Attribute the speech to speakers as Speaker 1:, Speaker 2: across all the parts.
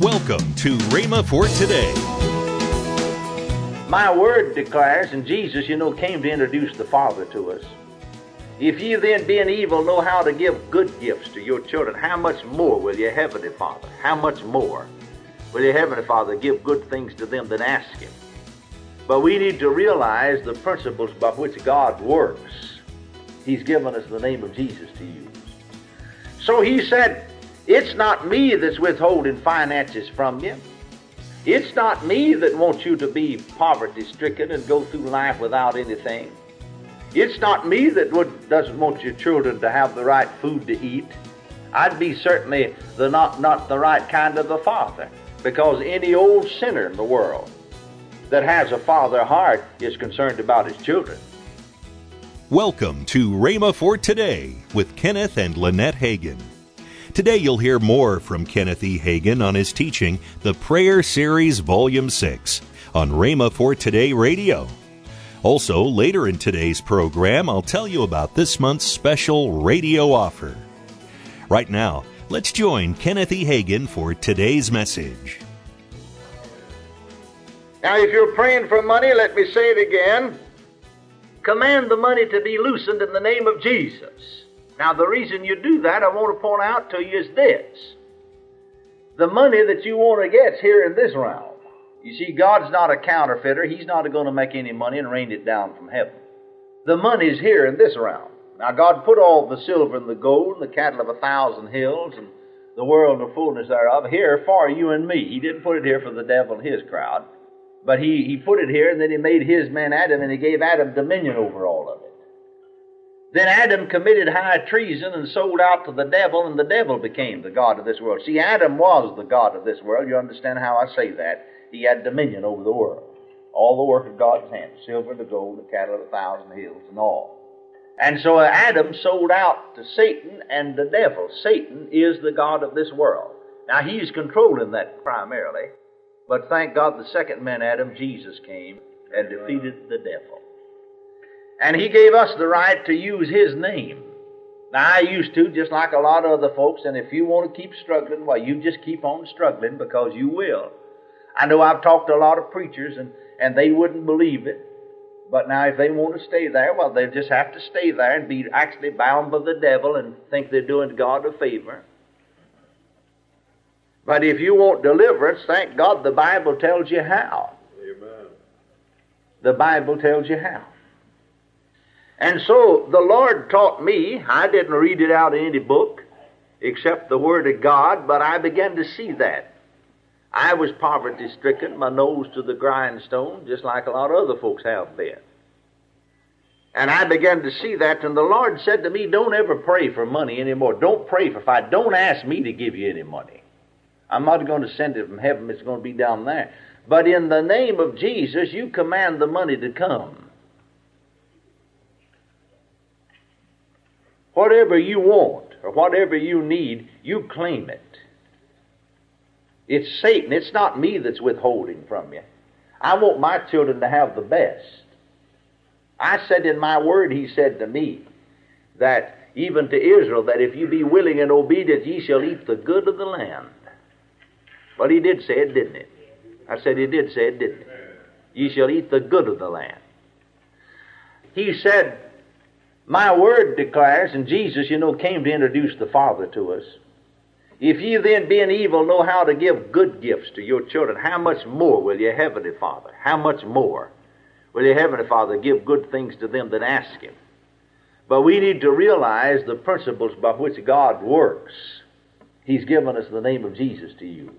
Speaker 1: Welcome to Rhema for today.
Speaker 2: My word declares, and Jesus, you know, came to introduce the Father to us. If ye then, being evil, know how to give good gifts to your children, how much more will your heavenly Father, how much more will your heavenly Father give good things to them that ask him? But we need to realize the principles by which God works. He's given us the name of Jesus to use. So he said, It's not me that's withholding finances from you. It's not me that wants you to be poverty stricken and go through life without anything. It's not me that would, doesn't want your children to have the right food to eat. I'd be certainly the not, not the right kind of a father because any old sinner in the world that has a father heart is concerned about his children.
Speaker 1: Welcome to Rhema for Today with Kenneth and Lynette Hagin. Today you'll hear more from Kenneth E. Hagin on his teaching, The Prayer Series Volume 6, on Rhema for Today Radio. Also, later in today's program, I'll tell you about this month's special radio offer. Right now, let's join Kenneth E. Hagin for today's message.
Speaker 2: Now, if you're praying for money, let me say it again. Command the money to be loosened in the name of Jesus. Now, the reason you do that, I want to point out to you is this. The money that you want to get here in this realm. You see, God's not a counterfeiter. He's not going to make any money and rain it down from heaven. The money's here in this realm. Now, God put all the silver and the gold and the cattle of a thousand hills and the world and the fullness thereof here for you and me. He didn't put it here for the devil and his crowd. But he, he put it here and then he made his man Adam and he gave Adam dominion over all of it. Then Adam committed high treason and sold out to the devil, and the devil became the God of this world. See, Adam was the God of this world. You understand how I say that? He had dominion over the world. All the work of God's hands silver, the gold, the cattle of a thousand hills, and all. And so Adam sold out to Satan and the devil. Satan is the God of this world. Now, he's controlling that primarily. But thank God the second man, Adam, Jesus, came and defeated the devil. And he gave us the right to use his name. Now, I used to, just like a lot of other folks, and if you want to keep struggling, well, you just keep on struggling because you will. I know I've talked to a lot of preachers, and, and they wouldn't believe it. But now, if they want to stay there, well, they just have to stay there and be actually bound by the devil and think they're doing God a favor. But if you want deliverance, thank God the Bible tells you how.
Speaker 3: Amen.
Speaker 2: The Bible tells you how. And so the Lord taught me, I didn't read it out in any book except the Word of God, but I began to see that. I was poverty stricken, my nose to the grindstone, just like a lot of other folks have been. And I began to see that, and the Lord said to me, Don't ever pray for money anymore. Don't pray for fight. Don't ask me to give you any money. I'm not going to send it from heaven, it's going to be down there. But in the name of Jesus, you command the money to come. Whatever you want or whatever you need, you claim it. It's Satan. It's not me that's withholding from you. I want my children to have the best. I said in my word, he said to me, that even to Israel, that if you be willing and obedient, ye shall eat the good of the land. Well, he did say it, didn't he? I said he did say it, didn't he? Ye shall eat the good of the land. He said, My word declares, and Jesus, you know, came to introduce the Father to us. If ye then, being evil, know how to give good gifts to your children, how much more will your heavenly Father, how much more will your heavenly Father give good things to them that ask him? But we need to realize the principles by which God works. He's given us the name of Jesus to use.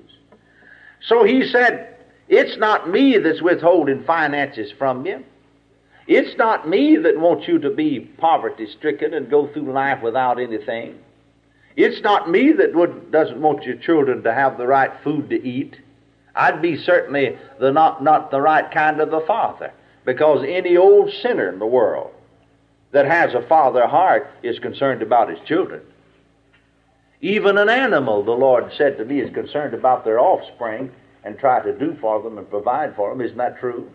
Speaker 2: So he said, It's not me that's withholding finances from you. It's not me that wants you to be poverty stricken and go through life without anything. It's not me that would, doesn't want your children to have the right food to eat. I'd be certainly the not, not the right kind of a father because any old sinner in the world that has a father heart is concerned about his children. Even an animal, the Lord said to me, is concerned about their offspring and try to do for them and provide for them. Isn't that true?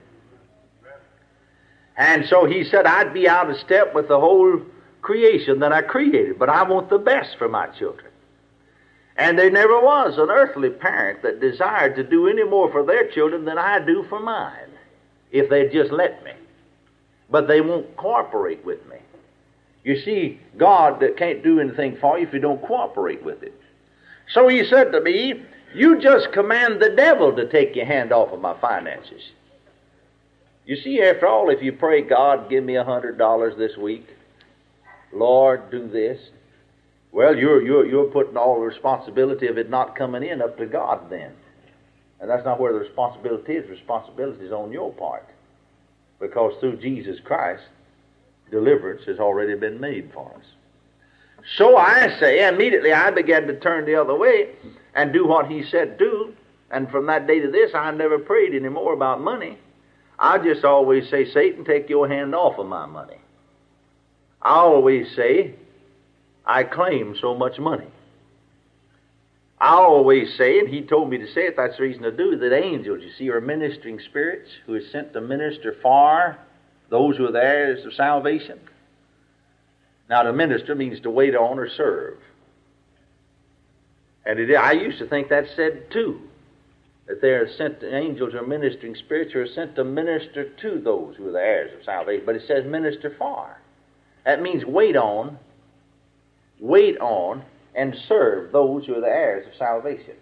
Speaker 2: And so he said, I'd be out of step with the whole creation that I created, but I want the best for my children. And there never was an earthly parent that desired to do any more for their children than I do for mine, if they'd just let me. But they won't cooperate with me. You see, God can't do anything for you if you don't cooperate with it. So he said to me, You just command the devil to take your hand off of my finances. You see, after all, if you pray, God, give me a hundred dollars this week, Lord, do this. Well, you're, you're, you're putting all the responsibility of it not coming in up to God then. And that's not where the responsibility is. Responsibility is on your part. Because through Jesus Christ, deliverance has already been made for us. So I say, immediately I began to turn the other way and do what he said do. And from that day to this, I never prayed any more about money. I just always say, Satan, take your hand off of my money. I always say, I claim so much money. I always say, and he told me to say it, that's the reason to do that angels, you see, are ministering spirits who are sent to minister far those who are the heirs of salvation. Now, to minister means to wait on or serve. And it, I used to think that said too, that they are sent, angels or ministering spirits who are sent to minister to those who are the heirs of salvation. But it says minister for. That means wait on wait on, and serve those who are the heirs of salvation.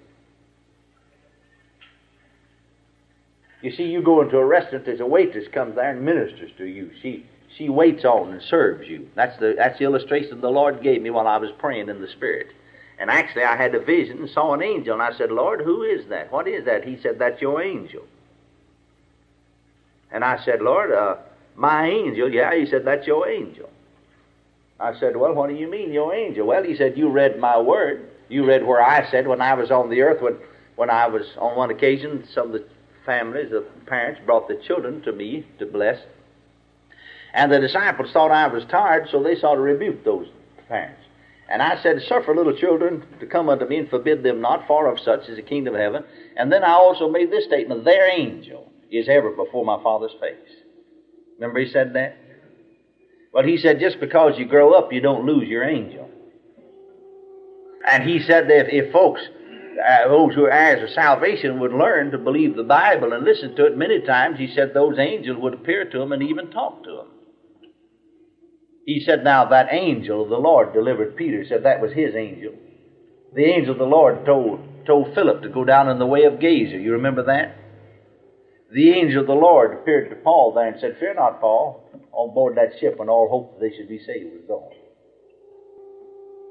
Speaker 2: You see, you go into a restaurant, there's a waitress comes there and ministers to you. She she waits on and serves you. That's the that's the illustration the Lord gave me while I was praying in the Spirit. And actually, I had a vision and saw an angel, and I said, Lord, who is that? What is that? He said, That's your angel. And I said, Lord, uh, my angel. Yeah, he said, That's your angel. I said, Well, what do you mean, your angel? Well, he said, You read my word. You read where I said when I was on the earth, when, when I was on one occasion, some of the families, the parents brought the children to me to bless. And the disciples thought I was tired, so they sought to rebuke those parents. And I said, Suffer little children to come unto me and forbid them not, for of such is the kingdom of heaven. And then I also made this statement Their angel is ever before my Father's face. Remember he said that? Well, he said, just because you grow up, you don't lose your angel. And he said that if, if folks, uh, those who are heirs of salvation, would learn to believe the Bible and listen to it many times, he said those angels would appear to them and even talk to them. He said, now that angel of the Lord delivered Peter, said that was his angel. The angel of the Lord told, told Philip to go down in the way of Gaza. You remember that? The angel of the Lord appeared to Paul there and said, Fear not, Paul on board that ship when all hope that they should be saved was gone.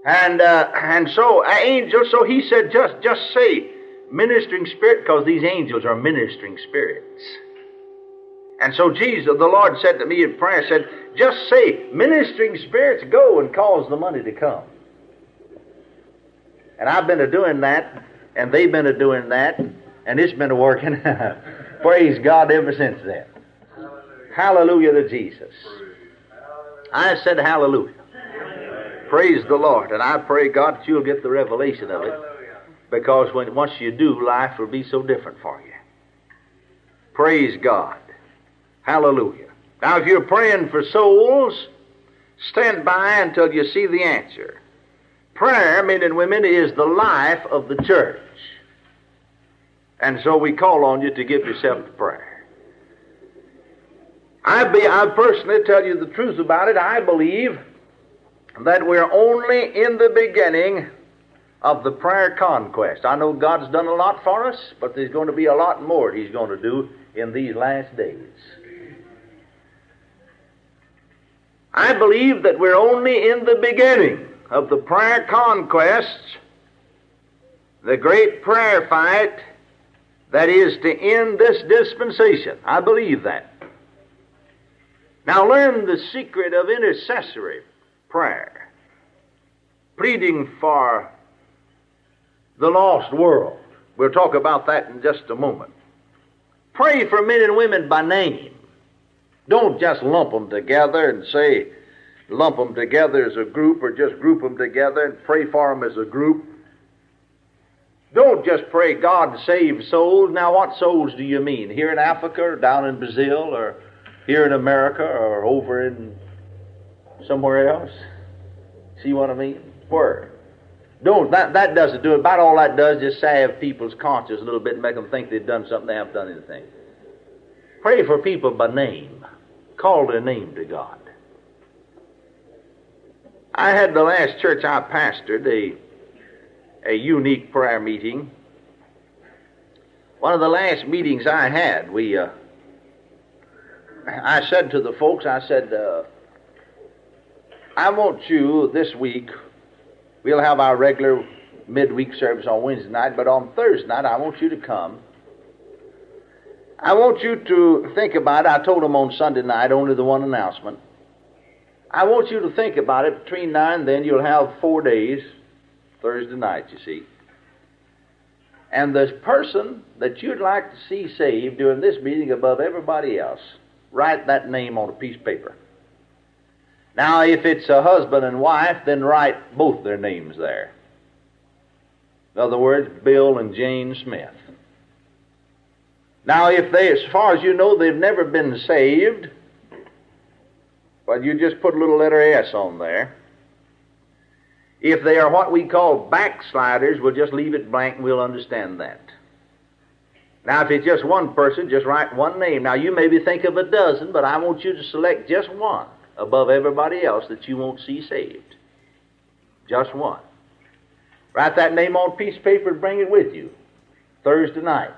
Speaker 2: And uh, and so uh, angels. So he said, just just say ministering spirit, because these angels are ministering spirits. And so Jesus, the Lord said to me in prayer, said, just say, ministering spirits, go and cause the money to come. And I've been a doing that, and they've been a doing that, and it's been a working. Praise God ever since then. Hallelujah to Jesus. I said hallelujah. Praise the Lord. And I pray, God, that you'll get the revelation of it. Because when once you do, life will be so different for you. Praise God. Hallelujah. Now, if you're praying for souls, stand by until you see the answer. Prayer, men and women, is the life of the church. And so we call on you to give yourself to prayer. I, be, I personally tell you the truth about it. I believe that we're only in the beginning of the prayer conquest. I know God's done a lot for us, but there's going to be a lot more He's going to do in these last days. I believe that we're only in the beginning of the prayer conquest, the great prayer fight that is to end this dispensation. I believe that. Now learn the secret of intercessory prayer, pleading for the lost world. We'll talk about that in just a moment. Pray for men and women by name. Don't just lump them together and say, lump them together as a group or just group them together and pray for them as a group. Don't just pray, God save souls. Now, what souls do you mean? Here in Africa or down in Brazil or here in America or over in somewhere else? See what I mean? Where? Don't that that doesn't do it. About all that does is just salve people's conscience a little bit and make them think they've done something they haven't done anything. Pray for people by name. Call their name to God. I had the last church I pastored a a unique prayer meeting. One of the last meetings I had, we uh, I said to the folks, I said, uh, I want you this week We'll have our regular midweek service on Wednesday night, but on Thursday night, I want you to come. I want you to think about it. I told them on Sunday night, only the one announcement. I want you to think about it. Between now and then, you'll have four days, Thursday night, you see. And the person that you'd like to see saved during this meeting above everybody else, write that name on a piece of paper. Now, if it's a husband and wife, then write both their names there. In other words, Bill and Jane Smith. Now, if they, as far as you know, they've never been saved, but you just put a little letter S on there. If they are what we call backsliders, we'll just leave it blank and we'll understand that. Now, if it's just one person, just write one name. Now, you maybe think of a dozen, but I want you to select just one above everybody else that you won't see saved. Just one. Write that name on a piece of paper and bring it with you Thursday night.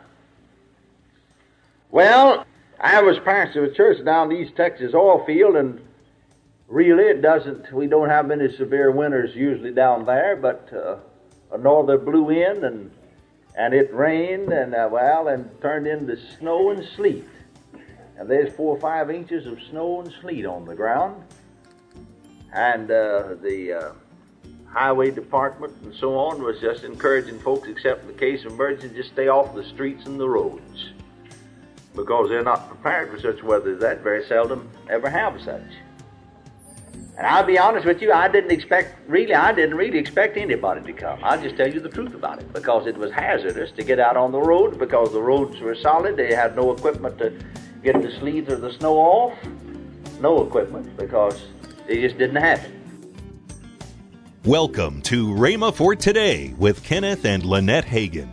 Speaker 2: Well, I was pastor of a church down in East Texas oil field, and really it doesn't, we don't have many severe winters usually down there, but uh, a norther blew in and and it rained and uh, well and turned into snow and sleet and there's four or five inches of snow and sleet on the ground. And uh, the uh, highway department and so on was just encouraging folks, except in the case of emergency, just stay off the streets and the roads because they're not prepared for such weather as that. Very seldom ever have such. And I'll be honest with you, I didn't expect, really, I didn't really expect anybody to come. I'll just tell you the truth about it because it was hazardous to get out on the road because the roads were solid. They had no equipment to get the sleeves or the snow off. No equipment because they just didn't have it.
Speaker 1: Welcome to Rhema for Today with Kenneth and Lynette Hagin.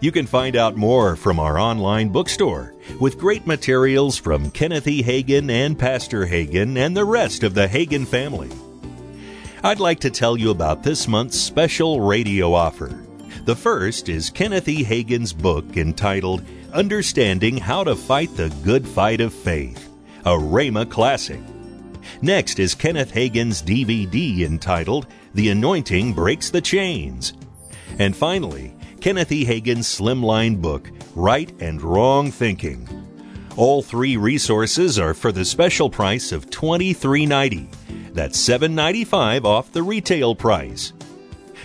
Speaker 1: You can find out more from our online bookstore with great materials from Kenneth E. Hagin and Pastor Hagin and the rest of the Hagin family. I'd like to tell you about this month's special radio offer. The first is Kenneth E. Hagin's book entitled Understanding How to Fight the Good Fight of Faith, a Rhema classic. Next is Kenneth Hagin's DVD entitled The Anointing Breaks the Chains. And finally, Kenneth E. Hagin's slimline book, Right and Wrong Thinking. All three resources are for the special price of $23.90. That's $7.95 off the retail price.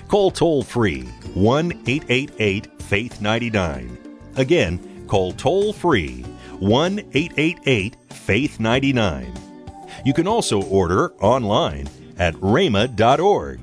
Speaker 1: Call toll free 1 888 Faith 99. Again, Call toll free 1 888 Faith 99. You can also order online at rhema.org.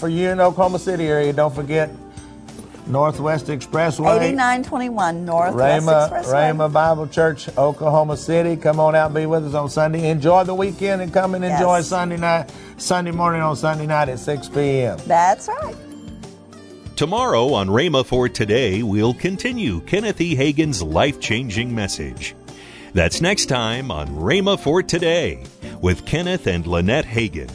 Speaker 3: For you in Oklahoma City area, don't forget Northwest Expressway.
Speaker 4: 8921 Northwest
Speaker 3: Rhema,
Speaker 4: Expressway.
Speaker 3: Rhema Bible Church, Oklahoma City. Come on out and be with us on Sunday. Enjoy the weekend and come and enjoy
Speaker 4: Yes.
Speaker 3: Sunday night, Sunday morning on Sunday night at 6 p.m.
Speaker 4: That's right.
Speaker 1: Tomorrow on Rhema for Today, we'll continue Kenneth E. Hagin's life changing message. That's next time on Rhema for Today with Kenneth and Lynette Hagin.